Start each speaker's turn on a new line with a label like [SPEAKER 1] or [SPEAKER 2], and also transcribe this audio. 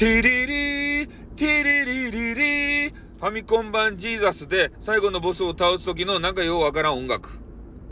[SPEAKER 1] テリリー、テリリリリ、ファミコン版ジーザスで最後のボスを倒す時のなんかようわからん音楽。